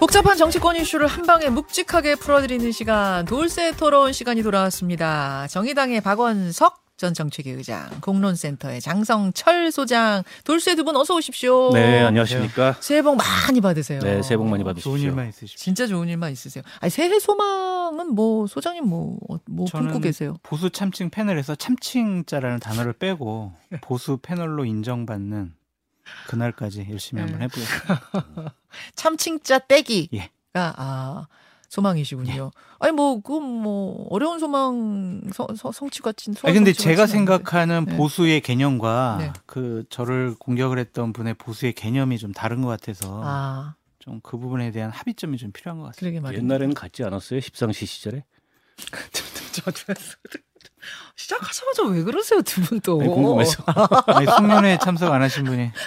복잡한 정치권 이슈를 한 방에 묵직하게 풀어드리는 시간 돌쇠 토론 시간이 돌아왔습니다. 정의당의 박원석 전 정책위 의장, 공론센터의 장성철 소장, 돌쇠 두 분 어서 오십시오. 네, 안녕하십니까. 새해 복 많이 받으세요. 네, 새해 복 많이 받으십시오. 좋은 일만 있으십시오. 진짜 좋은 일만 있으세요. 아니, 새해 소망은 뭐 소장님 뭐, 어, 뭐 품고 계세요? 보수 참칭 패널에서 참칭자라는 단어를 빼고 보수 패널로 인정받는 그날까지 열심히 네. 한번 해보겠습니다. 참칭자 떼기가 예. 아 소망이시군요. 아니 뭐 그건 뭐 어려운 소망 성, 성, 성취 같은 소망 아니, 근데 제가. 생각하는 네. 보수의 개념과 네. 그 저를 공격을 했던 분의 보수의 개념이 좀 다른 것 같아서 아 좀그 부분에 대한 합의점이 좀 필요한 것 같습니다. 옛날에는 같지 않았어요? 십상시 시절에? 저, 저, 시작하자마자 왜 그러세요 두 분 또? 아니, 궁금해서. 아니, 송년회 참석 안 하신 분이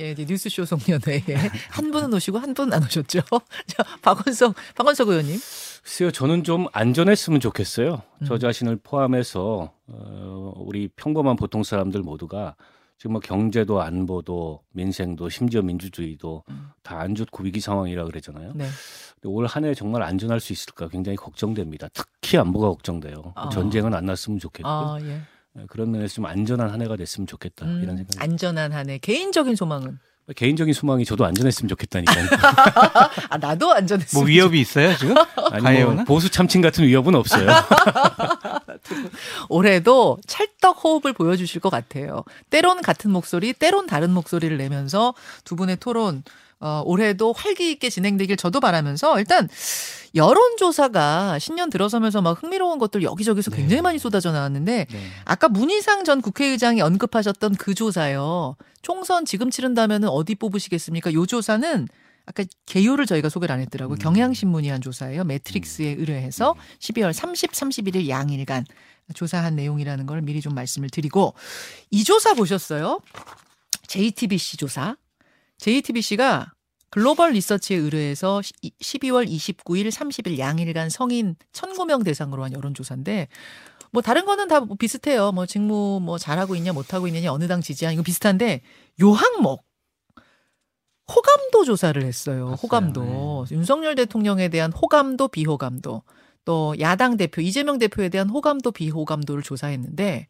예, 이제 뉴스쇼 송년회에 한 분은 오시고 한 분은 안 오셨죠. 자, 박원석 박원석 의원님. 글쎄요, 저는 좀 안전했으면 좋겠어요. 음. 저 자신을 포함해서 어, 우리 평범한 보통 사람들 모두가 지금 뭐 경제도 안보도 민생도 심지어 민주주의도 음. 다안 좋고 위기 상황이라 그러잖아요. 네. 올 한 해 정말 안전할 수 있을까 굉장히 걱정됩니다. 특히 안보가 걱정돼요. 아. 전쟁은 안 났으면 좋겠고 아 예. 그런 면에서 좀 안전한 한 해가 됐으면 좋겠다 음, 이런 생각이 안전한 한 해. 개인적인 소망은 개인적인 소망이 저도 안전했으면 좋겠다니까요. 아 나도 안전했으면 뭐 위협이 있어요 지금? 아니 뭐? 보수 참칭 같은 위협은 없어요. 올해도 찰떡 호흡을 보여주실 것 같아요. 때론 같은 목소리, 때론 다른 목소리를 내면서 두 분의 토론 어, 올해도 활기 있게 진행되길 저도 바라면서 일단 여론조사가 신년 들어서면서 막 흥미로운 것들 여기저기서 굉장히 네. 많이 쏟아져 나왔는데 네. 아까 문희상 전 국회의장이 언급하셨던 그 조사요. 총선 지금 치른다면 어디 뽑으시겠습니까? 요 조사는 아까 개요를 저희가 소개를 안 했더라고요. 음. 경향신문이 한 조사예요. 매트릭스에 의뢰해서 12월 30, 31일 양일간 조사한 내용이라는 걸 미리 좀 말씀을 드리고 이 조사 보셨어요? JTBC 조사. JTBC가 글로벌 리서치에 의뢰해서 12월 29일, 30일 양일간 성인 1,009명 대상으로 한 여론조사인데 뭐 다른 거는 다뭐 비슷해요. 뭐 직무 뭐 잘하고 있냐 못하고 있느냐 어느 당 지지하냐 이거 비슷한데 요 항목 호감도 조사를 했어요. 봤어요. 호감도 윤석열 대통령에 대한 호감도 비호감도 또 야당 대표 이재명 대표에 대한 호감도 비호감도를 조사했는데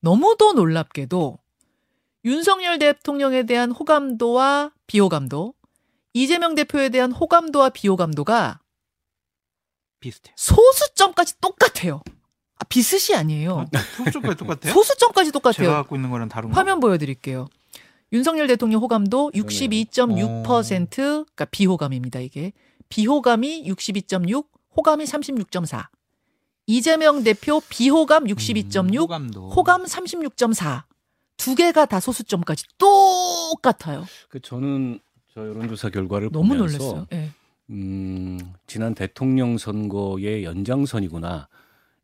너무도 놀랍게도 윤석열 대통령에 대한 호감도와 비호감도 이재명 대표에 대한 호감도와 비호감도가 비슷해요. 소수점까지 똑같아요. 아, 비슷이 아니에요. 소수점까지 똑같아요? 소수점까지 제가 똑같아요. 갖고 있는 거랑 다른 거? 화면 보여드릴게요. 윤석열 대통령 호감도 62.6%, 그러니까 비호감입니다, 이게. 비호감이 62.6, 호감이 36.4. 이재명 대표 비호감 62.6, 음, 호감도. 호감 36.4. 두 개가 다 소수점까지 똑같아요. 그 저는 저 여론조사 결과를 너무 보면서 놀랐어요. 예. 음, 지난 대통령 선거의 연장선이구나.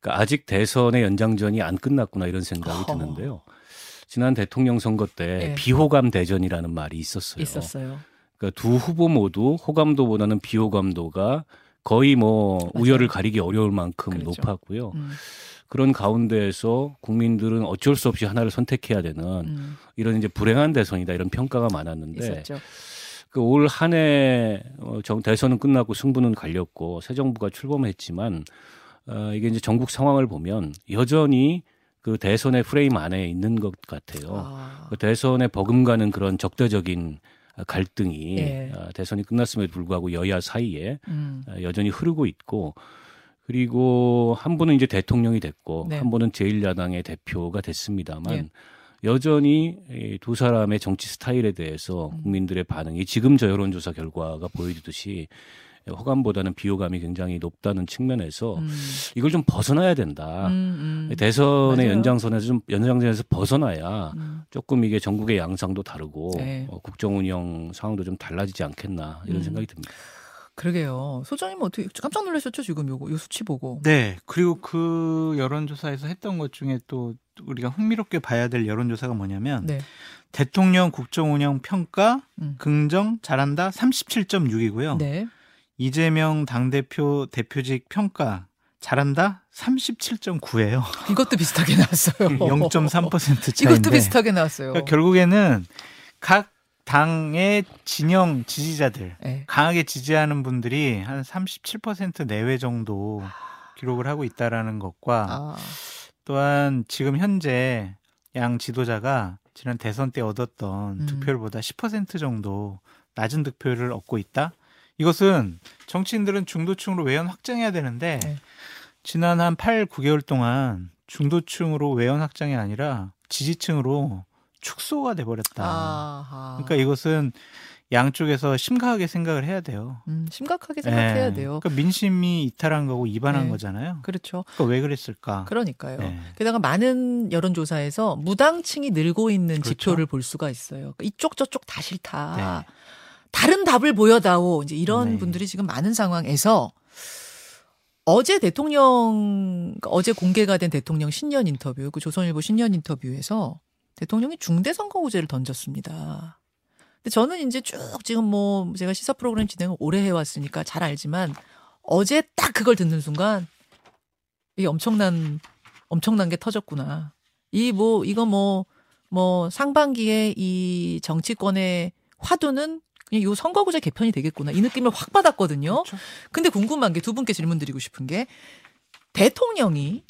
그러니까 아직 대선의 연장전이 안 끝났구나 이런 생각이 어허. 드는데요. 지난 대통령 선거 때 네. 비호감 대전이라는 말이 있었어요. 있었어요. 그러니까 두 후보 모두 호감도보다는 비호감도가 거의 뭐 맞아요. 우열을 가리기 어려울 만큼 그랬죠. 높았고요. 음, 그런 가운데에서 국민들은 어쩔 수 없이 하나를 선택해야 되는 음, 이런 이제 불행한 대선이다 이런 평가가 많았는데 있었죠. 그올 한해 어, 정 대선은 끝나고 승부는 갈렸고 새 정부가 출범했지만 어, 이게 이제 전국 상황을 보면 여전히 그 대선의 프레임 안에 있는 것 같아요. 아, 그 대선에 버금가는 그런 적대적인 갈등이 예. 어, 대선이 끝났음에도 불구하고 여야 사이에 음, 어, 여전히 흐르고 있고 그리고 한 분은 이제 대통령이 됐고 네. 한 분은 제1야당의 대표가 됐습니다만 예. 여전히 이두 사람의 정치 스타일에 대해서 음. 국민들의 반응이 지금 저 여론조사 결과가 보여주듯이 호감보다는 비호감이 굉장히 높다는 측면에서 음, 이걸 좀 벗어나야 된다. 음, 음. 대선의 맞아요. 연장선에서 좀 연장선에서 벗어나야 음. 조금 이게 전국의 양상도 다르고 네. 어, 국정 운영 상황도 좀 달라지지 않겠나 이런 음. 생각이 듭니다. 그러게요. 소장님 어떻게 깜짝 놀라셨죠 지금 요거 요 수치 보고. 네. 그리고 그 여론조사에서 했던 것 중에 또 우리가 흥미롭게 봐야 될 여론조사가 뭐냐면 네. 대통령 국정 운영 평가 음. 긍정 잘한다 37.6이고요. 네. 이재명 당대표 대표직 평가 잘한다 37.9예요. 이것도 비슷하게 나왔어요. 0.3% 차인데. 이것도 비슷하게 나왔어요. 그러니까 결국에는 각 당의 진영 지지자들 예. 강하게 지지하는 분들이 한 37% 내외 정도 기록을 하고 있다라는 것과 아, 또한 지금 현재 양 지도자가 지난 대선 때 얻었던 음. 득표율보다 10% 정도 낮은 득표율을 얻고 있다. 이것은 정치인들은 중도층으로 외연 확장해야 되는데 네. 지난 한 8, 9개월 동안 중도층으로 외연 확장이 아니라 지지층으로 축소가 돼 버렸다. 아하. 그러니까 이것은 양쪽에서 심각하게 생각을 해야 돼요. 음, 심각하게 생각해야 예. 돼요. 그러니까 민심이 이탈한 거고 이반한 네. 거잖아요. 그렇죠. 그러니까 왜 그랬을까? 그러니까요. 네. 게다가 많은 여론조사에서 무당층이 늘고 있는 그렇죠. 지표를 볼 수가 있어요. 그러니까 이쪽 저쪽 다 싫다. 네. 다른 답을 보여다오. 이제 이런 네. 분들이 지금 많은 상황에서 어제 대통령 그러니까 어제 공개가 된 대통령 신년 인터뷰, 그 조선일보 신년 인터뷰에서 대통령이 중대 선거구제를 던졌습니다. 근데 저는 이제 쭉 지금 뭐 제가 시사 프로그램 진행을 오래 해왔으니까 잘 알지만 어제 딱 그걸 듣는 순간 이게 엄청난 엄청난 게 터졌구나. 이 뭐 이거 뭐뭐 상반기에 이 정치권의 화두는 그냥 요 선거구제 개편이 되겠구나 이 느낌을 확 받았거든요. 그렇죠. 근데 궁금한 게 두 분께 질문 드리고 싶은 게 대통령이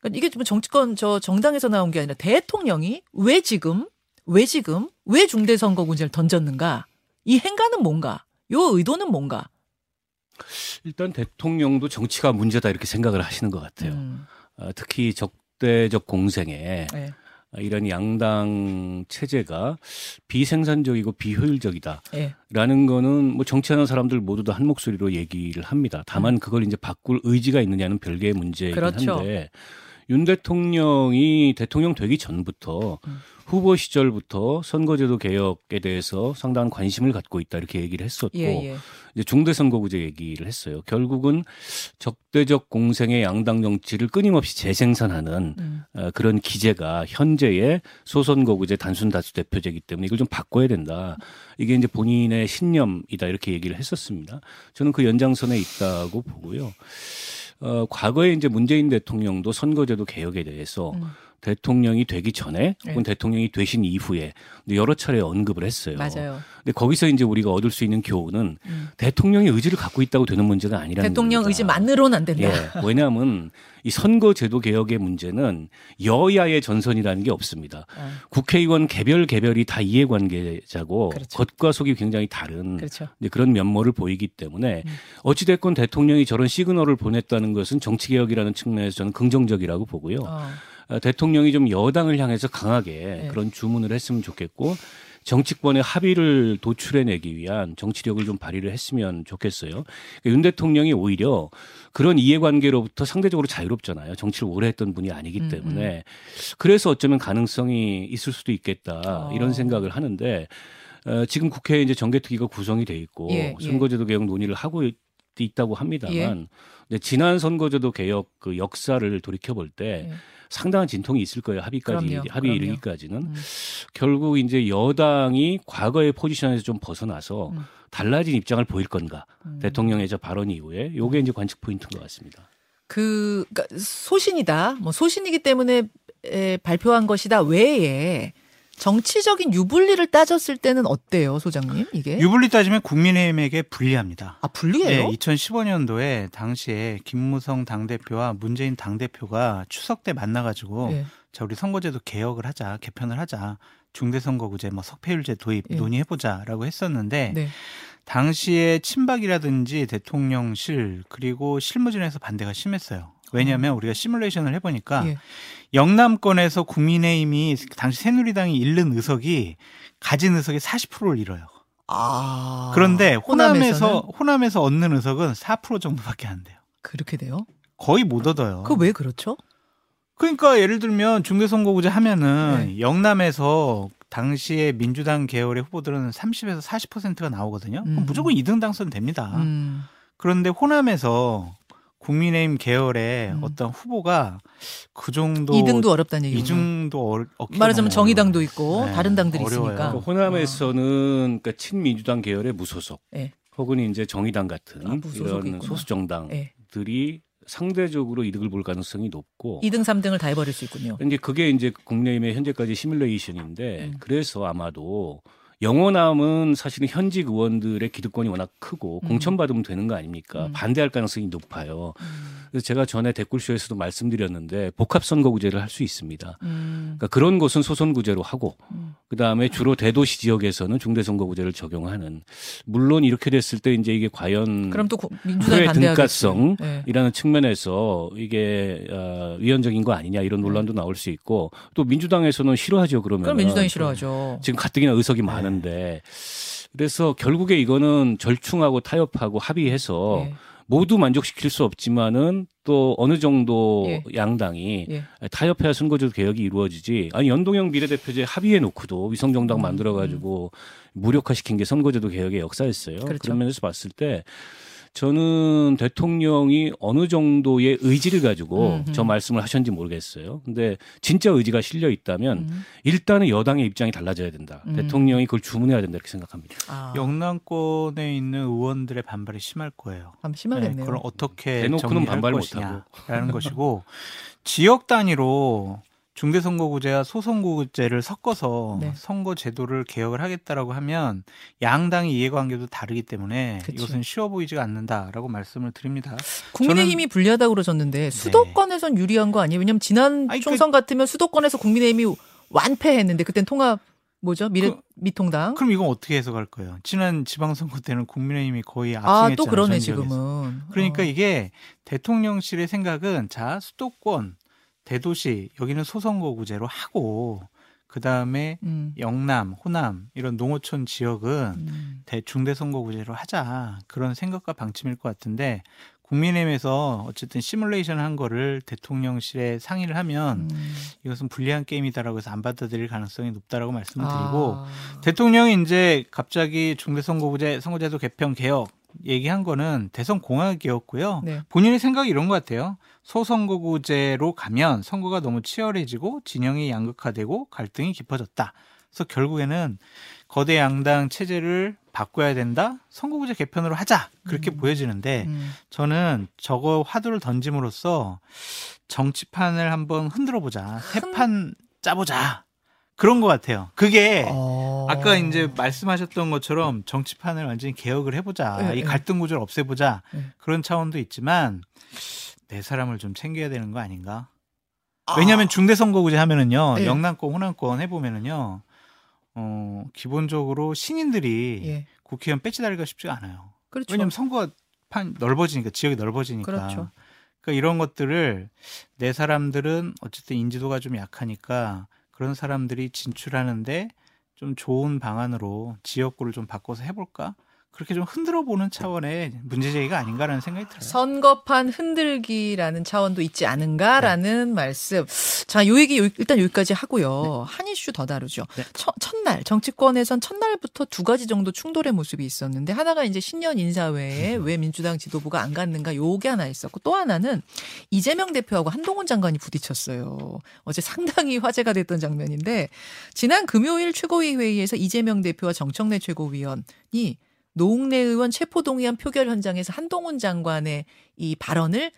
그러니까 이게 좀 정치권 저 정당에서 나온 게 아니라 대통령이 왜 지금 왜 지금 왜 중대선거구제를 던졌는가? 이 행간은 뭔가? 요 의도는 뭔가? 일단 대통령도 정치가 문제다 이렇게 생각을 하시는 것 같아요. 음, 아, 특히 적대적 공생에 예, 아, 이런 양당 체제가 비생산적이고 비효율적이다. 예. 라는 거는 뭐 정치하는 사람들 모두 다 한 목소리로 얘기를 합니다. 다만 그걸 이제 바꿀 의지가 있느냐는 별개의 문제이긴 음. 그렇죠. 한데 윤 대통령이 대통령 되기 전부터 음. 후보 시절부터 선거제도 개혁에 대해서 상당한 관심을 갖고 있다 이렇게 얘기를 했었고 예, 예. 이제 중대선거구제 얘기를 했어요. 결국은 적대적 공생의 양당 정치를 끊임없이 재생산하는 음. 어, 그런 기제가 현재의 소선거구제 단순 다수 대표제이기 때문에 이걸 좀 바꿔야 된다. 이게 이제 본인의 신념이다 이렇게 얘기를 했었습니다. 저는 그 연장선에 있다고 보고요. 어, 과거에 이제 문재인 대통령도 선거제도 개혁에 대해서 음. 대통령이 되기 전에 혹은 네. 대통령이 되신 이후에 여러 차례 언급을 했어요. 맞아요. 근데 거기서 이제 우리가 얻을 수 있는 교훈은 음. 대통령의 의지를 갖고 있다고 되는 문제가 아니라는 대통령 겁니다. 의지만으로는 안 된다. 예, 왜냐하면 이 선거제도 개혁의 문제는 여야의 전선이라는 게 없습니다. 아, 국회의원 개별 개별이 다 이해관계자고 그렇죠. 겉과 속이 굉장히 다른 그렇죠. 그런 면모를 보이기 때문에 음. 어찌됐건 대통령이 저런 시그널을 보냈다는 것은 정치개혁이라는 측면에서 저는 긍정적이라고 보고요. 어, 어, 대통령이 좀 여당을 향해서 강하게 네. 그런 주문을 했으면 좋겠고 정치권의 합의를 도출해내기 위한 정치력을 좀 발휘를 했으면 좋겠어요. 그러니까 윤 대통령이 오히려 그런 이해관계로부터 상대적으로 자유롭잖아요. 정치를 오래 했던 분이 아니기 음, 때문에 그래서 어쩌면 가능성이 있을 수도 있겠다 어. 이런 생각을 하는데 어, 지금 국회에 이제 정개특위가 구성이 돼 있고 예, 예. 선거제도 개혁 논의를 하고 있, 있다고 합니다만 예. 근데 지난 선거제도 개혁 그 역사를 돌이켜 볼때 예. 상당한 진통이 있을 거예요. 합의까지 그럼요, 합의 그럼요. 이르기까지는 음. 결국 이제 여당이 과거의 포지션에서 좀 벗어나서 음. 달라진 입장을 보일 건가 음. 대통령의 저 발언 이후에 요게 이제 관측 포인트인 것 같습니다. 그 그러니까 소신이다. 뭐 소신이기 때문에 에, 발표한 것이다 외에 정치적인 유불리를 따졌을 때는 어때요, 소장님? 이게 유불리 따지면 국민의힘에게 불리합니다. 아 불리해요? 네, 2015년도에 당시에 김무성 당 대표와 문재인 당 대표가 추석 때 만나가지고 예. 자 우리 선거제도 개혁을 하자 개편을 하자 중대선거구제 뭐 석패율제 도입 예. 논의해보자라고 했었는데 네. 당시에 친박이라든지 대통령실 그리고 실무진에서 반대가 심했어요. 왜냐하면 우리가 시뮬레이션을 해보니까 예. 영남권에서 국민의힘이 당시 새누리당이 잃는 의석이 가진 의석의 40%를 잃어요. 아. 그런데 호남에서 호남에서 얻는 의석은 4% 정도밖에 안 돼요. 그렇게 돼요? 거의 못 얻어요. 그 왜 그렇죠? 그러니까 예를 들면 중대선거구제 하면은 네. 영남에서 당시에 민주당 계열의 후보들은 30에서 40%가 나오거든요. 그럼 음. 무조건 2등 당선 됩니다. 음. 그런데 호남에서 국민의힘 계열의 음. 어떤 후보가 그 정도 이등도 어렵다는 얘기죠. 이중도 어려, 얻기가 말하자면 정의당도 어려워요. 있고 네, 다른 당들이 어려워요. 있으니까. 그 호남에서는 그러니까 친민주당 계열의 무소속 예. 혹은 이제 정의당 같은 아, 이런. 소수 정당들이 예. 상대적으로 이득을 볼 가능성이 높고 2등, 3등을 다 해버릴 수 있군요. 이제 그게 이제 국내임의 현재까지 시뮬레이션인데 음. 그래서 아마도 영원함은 사실은 현직 의원들의 기득권이 워낙 크고 음. 공천받으면 되는 거 아닙니까? 음. 반대할 가능성이 높아요. 음. 그래서 제가 전에 댓글쇼에서도 말씀드렸는데 복합선거구제를 할 수 있습니다. 음. 그러니까 그런 곳은 소선구제로 하고 음. 그다음에 주로 대도시 지역에서는 중대선거구제를 적용하는 물론 이렇게 됐을 때 이제 이게 과연 그럼 또 고- 민주당이 후회 반대하겠지. 등가성 네. 이라는 측면에서 이게 어, 위헌적인 거 아니냐 이런 논란도 나올 수 있고 또 민주당에서는 싫어하죠 그러면 그럼 민주당이 싫어하죠. 지금 가뜩이나 의석이 네. 많은 데 그래서 결국에 이거는 절충하고 타협하고 합의해서 예. 모두 만족시킬 수 없지만은 또 어느 정도 예. 양당이 예. 타협해야 선거제도 개혁이 이루어지지 아니 연동형 비례대표제 합의해 놓고도 위성정당 음, 만들어 가지고 무력화시킨 게 선거제도 개혁의 역사였어요. 그렇죠. 그런 면에서 봤을 때 저는 대통령이 어느 정도의 의지를 가지고 음흠. 저 말씀을 하셨는지 모르겠어요. 근데 진짜 의지가 실려 있다면 음. 일단은 여당의 입장이 달라져야 된다. 음. 대통령이 그걸 주문해야 된다 이렇게 생각합니다. 아, 영남권에 있는 의원들의 반발이 심할 거예요. 참 네, 심하겠네요. 그걸 어떻게 대놓고는 정리할 반발 것이냐라는 것이고 지역 단위로 중대선거구제와 소선거구제를 섞어서 네. 선거 제도를 개혁을 하겠다라고 하면 양당의 이해관계도 다르기 때문에 그치. 이것은 쉬워 보이지가 않는다라고 말씀을 드립니다. 국민의힘이 불리하다고 그러셨는데 수도권에선 유리한 거 아니에요? 왜냐면 지난 아니, 그- 총선 같으면 수도권에서 국민의힘이 완패했는데 그땐 통합 뭐죠? 미래 그- 미통당. 그럼 이건 어떻게 해석할 거예요? 지난 지방선거 때는 국민의힘이 거의 아, 압승했잖아요. 또 그러네. 지금은. 그러니까 어. 이게 대통령실의 생각은 자 수도권 대도시 여기는 소선거구제로 하고 그 다음에 음. 영남, 호남 이런 농어촌 지역은 음. 대중대선거구제로 하자 그런 생각과 방침일 것 같은데 국민의힘에서 어쨌든 시뮬레이션 한 거를 대통령실에 상의를 하면 음. 이것은 불리한 게임이다라고 해서 안 받아들일 가능성이 높다라고 말씀을 드리고 아. 대통령이 이제 갑자기 중대선거구제 선거제도 개편 개혁 얘기한 거는 대선 공약이었고요. 네. 본인의 생각이 이런 것 같아요. 소선거구제로 가면 선거가 너무 치열해지고 진영이 양극화되고 갈등이 깊어졌다. 그래서 결국에는 거대 양당 체제를 바꿔야 된다. 선거구제 개편으로 하자. 그렇게 음. 보여지는데 음. 저는 저거 화두를 던짐으로써 정치판을 한번 흔들어 보자. 새판 짜보자. 그런 것 같아요. 그게 어. 아까 이제 말씀하셨던 것처럼 정치판을 완전히 개혁을 해보자. 네, 이 네. 갈등 구조를 없애보자. 네. 그런 차원도 있지만 내 사람을 좀 챙겨야 되는 거 아닌가? 아. 왜냐하면 중대선거구제 하면은요, 네. 영남권, 호남권 해보면은요, 어 기본적으로 신인들이 예. 국회의원 배치달기가 쉽지가 않아요. 그렇죠. 왜냐하면 선거판 넓어지니까 지역이 넓어지니까. 그렇죠. 그러니까 이런 것들을 내 사람들은 어쨌든 인지도가 좀 약하니까 그런 사람들이 진출하는데 좀 좋은 방안으로 지역구를 좀 바꿔서 해볼까? 그렇게 좀 흔들어 보는 차원의 문제 제기가 아닌가라는 생각이 들어요. 선거판 흔들기라는 차원도 있지 않은가라는 말씀. 자, 요 얘기 요- 일단 여기까지 하고요. 한 이슈 더 다루죠. 네. 첫, 첫날 정치권에선 첫날부터 두 가지 정도 충돌의 모습이 있었는데 하나가 이제 신년 인사회에 왜 민주당 지도부가 안 갔는가 요게 하나 있었고 또 하나는 이재명 대표하고 한동훈 장관이 부딪혔어요. 어제 상당히 화제가 됐던 장면인데 지난 금요일 최고위 회의에서 이재명 대표와 정청래 최고위원이 노웅래 의원 체포동의안 표결 현장에서 한동훈 장관의 이 발언을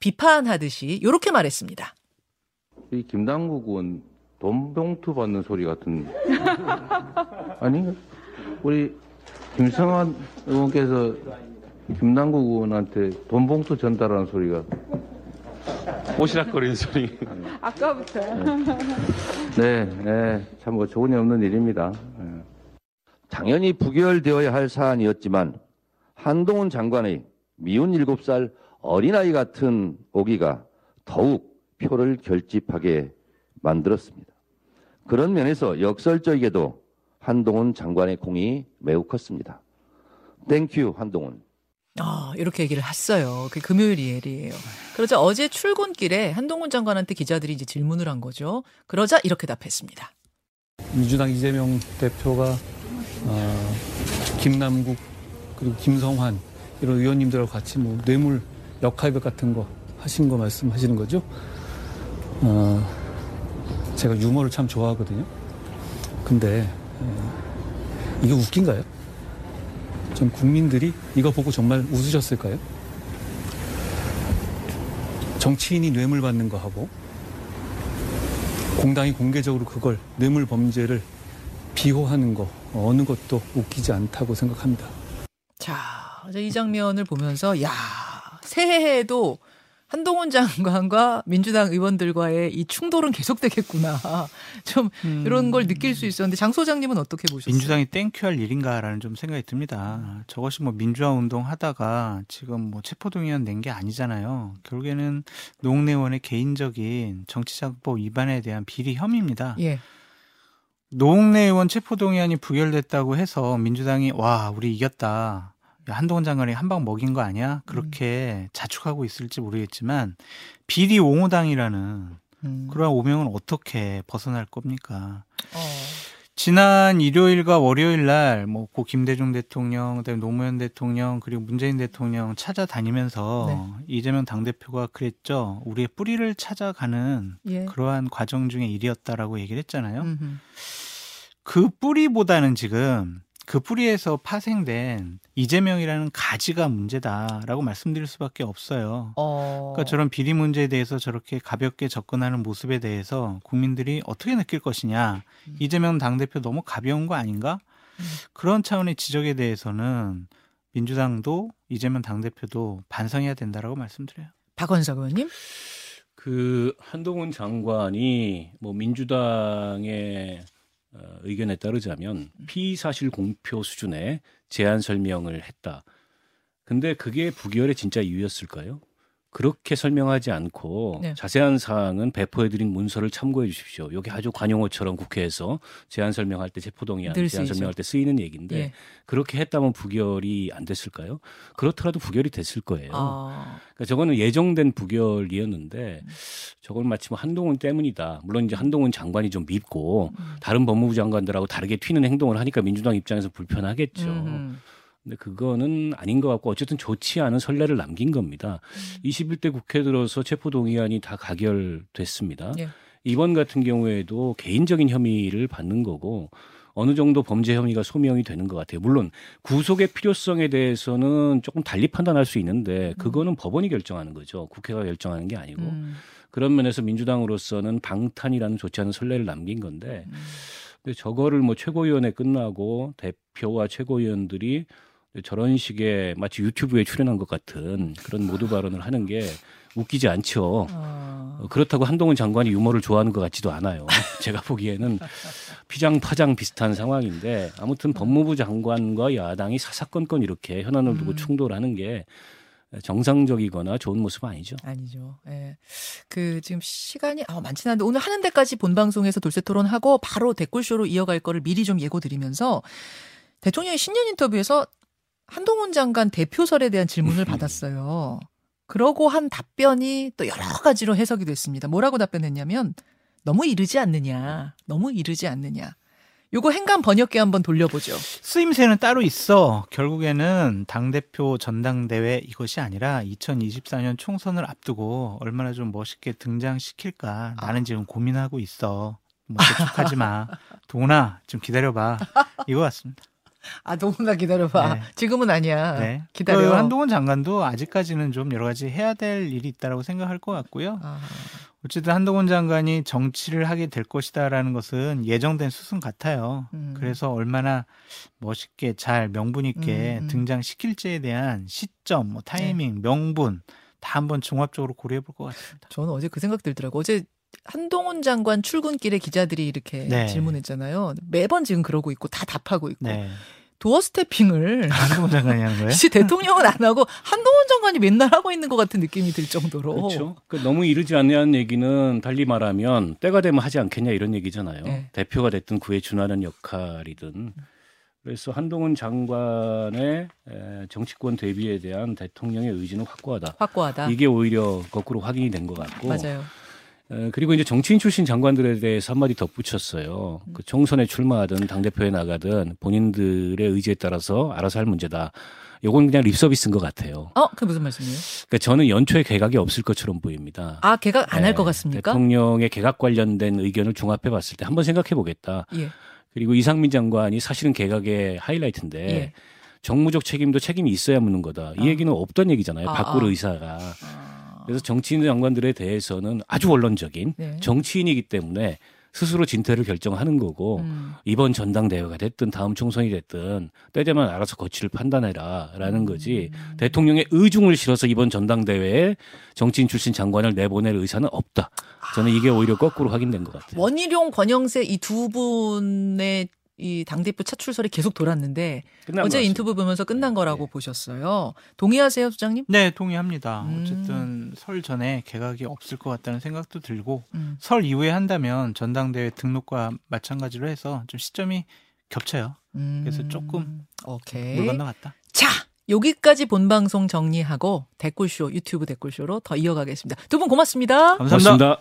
비판하듯이 이렇게 말했습니다. 이 김남국 의원 돈 봉투 받는 소리 같은 아니 우리 김성환 의원께서 김남국 의원한테 돈 봉투 전달하는 소리가 오시락거리는 소리. 네, 네, 참 어처구니 없는 일입니다. 예. 당연히 부결되어야 할 사안이었지만 한동훈 장관의 미운 일곱 살 어린아이 같은 오기가 더욱 표를 결집하게 만들었습니다. 그런 면에서 역설적이게도 한동훈 장관의 공이 매우 컸습니다. Thank you 한동훈. 아, 이렇게 얘기를 했어요. 그 금요일 일이에요. 그러자 어제 출근길에 한동훈 장관한테 기자들이 이제 질문을 한 거죠. 그러자 이렇게 답했습니다. 민주당 이재명 대표가 어, 김남국 그리고 김성환 이런 의원님들하고 같이 뭐 뇌물 역할극 같은 거 하신 거 말씀하시는 거죠? 어, 제가 유머를 참 좋아하거든요. 근데 어, 이게 웃긴가요? 전 국민들이 이거 보고 정말 웃으셨을까요? 정치인이 뇌물 받는 거 하고 공당이 공개적으로 그걸 뇌물 범죄를 비호하는 거 어느 것도 웃기지 않다고 생각합니다. 자, 이제 이 장면을 보면서 야 새해에도 한동훈 장관과 민주당 의원들과의 이 충돌은 계속되겠구나. 좀 이런 걸 느낄 수 있었는데 장 소장님은 어떻게 보셨어요? 민주당이 땡큐할 일인가라는 좀 생각이 듭니다. 저것이 뭐 민주화 운동 하다가 지금 뭐 체포동의안 낸 게 아니잖아요. 결국에는 노웅래 의원의 개인적인 정치자금법 위반에 대한 비리 혐의입니다. 예. 노웅래 의원 체포동의안이 부결됐다고 해서 민주당이 와 우리 이겼다. 야, 한동훈 장관이 한 방 먹인 거 아니야? 그렇게 자축하고 있을지 모르겠지만 비리 옹호당이라는 음. 그러한 오명은 어떻게 벗어날 겁니까? 어. 지난 일요일과 월요일 날, 뭐, 고 김대중 대통령, 그다음에 노무현 대통령, 그리고 문재인 대통령 찾아다니면서 네. 이재명 당대표가 그랬죠. 우리의 뿌리를 찾아가는 예. 그러한 과정 중의 일이었다라고 얘기를 했잖아요. 음흠. 그 뿌리보다는 지금 그 뿌리에서 파생된 이재명이라는 가지가 문제다라고 말씀드릴 수밖에 없어요. 어. 그러니까 저런 비리 문제에 대해서 저렇게 가볍게 접근하는 모습에 대해서 국민들이 어떻게 느낄 것이냐. 음. 이재명 당대표 너무 가벼운 거 아닌가? 그런 차원의 지적에 대해서는 민주당도 이재명 당대표도 반성해야 된다라고 말씀드려요. 박원석 의원님? 그 한동훈 장관이 뭐 민주당의 어, 의견에 따르자면 피의 사실 공표 수준의 제안 설명을 했다. 근데 그게 부결의 진짜 이유였을까요? 그렇게 설명하지 않고 네. 자세한 사항은 배포해드린 문서를 참고해 주십시오. 여기 아주 관용어처럼 국회에서 제안 설명할 때 체포동의안 늘 제안. 설명할 때 쓰이는 얘기인데 예. 그렇게 했다면 부결이 안 됐을까요? 그렇더라도 부결이 됐을 거예요. 아. 그러니까 저거는 예정된 부결이었는데 저걸 마치 뭐 한동훈 때문이다. 물론 이제 한동훈 장관이 좀 밉고 다른 법무부 장관들하고 다르게 튀는 행동을 하니까 민주당 입장에서 불편하겠죠. 음. 근데 그거는 아닌 것 같고 어쨌든 좋지 않은 선례를 남긴 겁니다. 21대 국회 들어서 체포동의안이 다 가결됐습니다. 예. 이번 같은 경우에도 개인적인 혐의를 받는 거고 어느 정도 범죄 혐의가 소명이 되는 것 같아요. 물론 구속의 필요성에 대해서는 조금 달리 판단할 수 있는데 그거는 법원이 결정하는 거죠. 국회가 결정하는 게 아니고 음. 그런 면에서 민주당으로서는 방탄이라는 좋지 않은 선례를 남긴 건데 근데 저거를 뭐 최고위원회 끝나고 대표와 최고위원들이 저런 식의 마치 유튜브에 출연한 것 같은 그런 모두 발언을 하는 게 웃기지 않죠. 어. 어, 그렇다고 한동훈 장관이 유머를 좋아하는 것 같지도 않아요. 제가 보기에는 피장 파장 비슷한 상황인데 아무튼 법무부 장관과 야당이 사사건건 이렇게 현안을 두고 음. 충돌하는 게 정상적이거나 좋은 모습은 아니죠. 아니죠. 예. 그 지금 시간이 아, 많진 않은데 오늘 하는 데까지 본 방송에서 돌쇠 토론하고 바로 댓글쇼로 이어갈 거를 미리 좀 예고 드리면서 대통령이 신년 인터뷰에서 한동훈 장관 대표설에 대한 질문을 받았어요. 그러고 한 답변이 또 여러 가지로 해석이 됐습니다. 뭐라고 답변했냐면 너무 이르지 않느냐. 너무 이르지 않느냐. 요거 행간 번역기 한번 돌려보죠. 쓰임새는 따로 있어. 결국에는 당대표 전당대회 이것이 아니라 2024년 총선을 앞두고 얼마나 좀 멋있게 등장시킬까. 나는 지금 고민하고 있어. 뭐 재촉하지 마. 동훈아, 좀 기다려봐. 이거 같습니다. 아, 너무나 기다려봐. 네. 지금은 아니야. 네. 기다려. 그 한동훈 장관도 아직까지는 좀 여러 가지 해야 될 일이 있다라고 생각할 것 같고요. 아, 어쨌든 한동훈 장관이 정치를 하게 될 것이다라는 것은 예정된 수순 같아요. 음. 그래서 얼마나 멋있게 잘 명분 있게 음, 음. 등장시킬지에 대한 시점, 뭐 타이밍, 네. 명분 다 한번 종합적으로 고려해 볼 것 같습니다. 저는 어제 그 생각 들더라고. 어제 한동훈 장관 출근길에 기자들이 이렇게 네. 질문했잖아요. 매번 지금 그러고 있고 다 답하고 있고 네. 도어 스태핑을 한동훈 장관이 하는 거예요? 시 대통령은 안 하고 한동훈 장관이 맨날 하고 있는 것 같은 느낌이 들 정도로. 그렇죠. 그 너무 이르지 않냐는 얘기는 달리 말하면 때가 되면 하지 않겠냐 이런 얘기잖아요. 네. 대표가 됐든 그에 준하는 역할이든. 그래서 한동훈 장관의 에, 정치권 대비에 대한 대통령의 의지는 확고하다. 확고하다. 이게 오히려 거꾸로 확인이 된 것 같고. 맞아요. 에, 그리고 이제 정치인 출신 장관들에 대해서 한마디 덧붙였어요. 음. 그 총선에 출마하든 당대표에 나가든 본인들의 의지에 따라서 알아서 할 문제다. 요건 그냥 립서비스인 것 같아요. 어, 그게 무슨 말씀이에요? 그러니까 저는 연초에 개각이 없을 것처럼 보입니다. 아, 개각 안할 네, 것 같습니까? 대통령의 개각 관련된 의견을 종합해 봤을 때 한번 생각해 보겠다. 예. 그리고 이상민 장관이 사실은 개각의 하이라이트인데 예. 정무적 책임도 책임이 있어야 묻는 거다. 이 아. 얘기는 없던 얘기잖아요. 아, 바꿀 아. 의사가. 아, 그래서 정치인 장관들에 대해서는 아주 원론적인 네. 정치인이기 때문에 스스로 진퇴를 결정하는 거고 음. 이번 전당대회가 됐든 다음 총선이 됐든 때되면 알아서 거취를 판단해라라는 거지 음. 대통령의 의중을 실어서 이번 전당대회에 정치인 출신 장관을 내보낼 의사는 없다. 저는 이게 오히려 거꾸로 확인된 것 같아요. 원희룡, 권영세 이 두 분의 이 당대표 차출설이 계속 돌았는데 어제. 인터뷰 보면서 끝난 네, 거라고 네. 보셨어요. 동의하세요, 소장님? 네, 동의합니다. 음. 어쨌든 설 전에 개각이 없을 것 같다는 생각도 들고 음. 설 이후에 한다면 전당대회 등록과 마찬가지로 해서 좀 시점이 겹쳐요. 그래서 조금 오케이. 물 건너갔다. 자, 여기까지 본 방송 정리하고 댓글쇼 유튜브 댓글쇼로 더 이어가겠습니다. 두 분 고맙습니다. 감사합니다. 고맙습니다.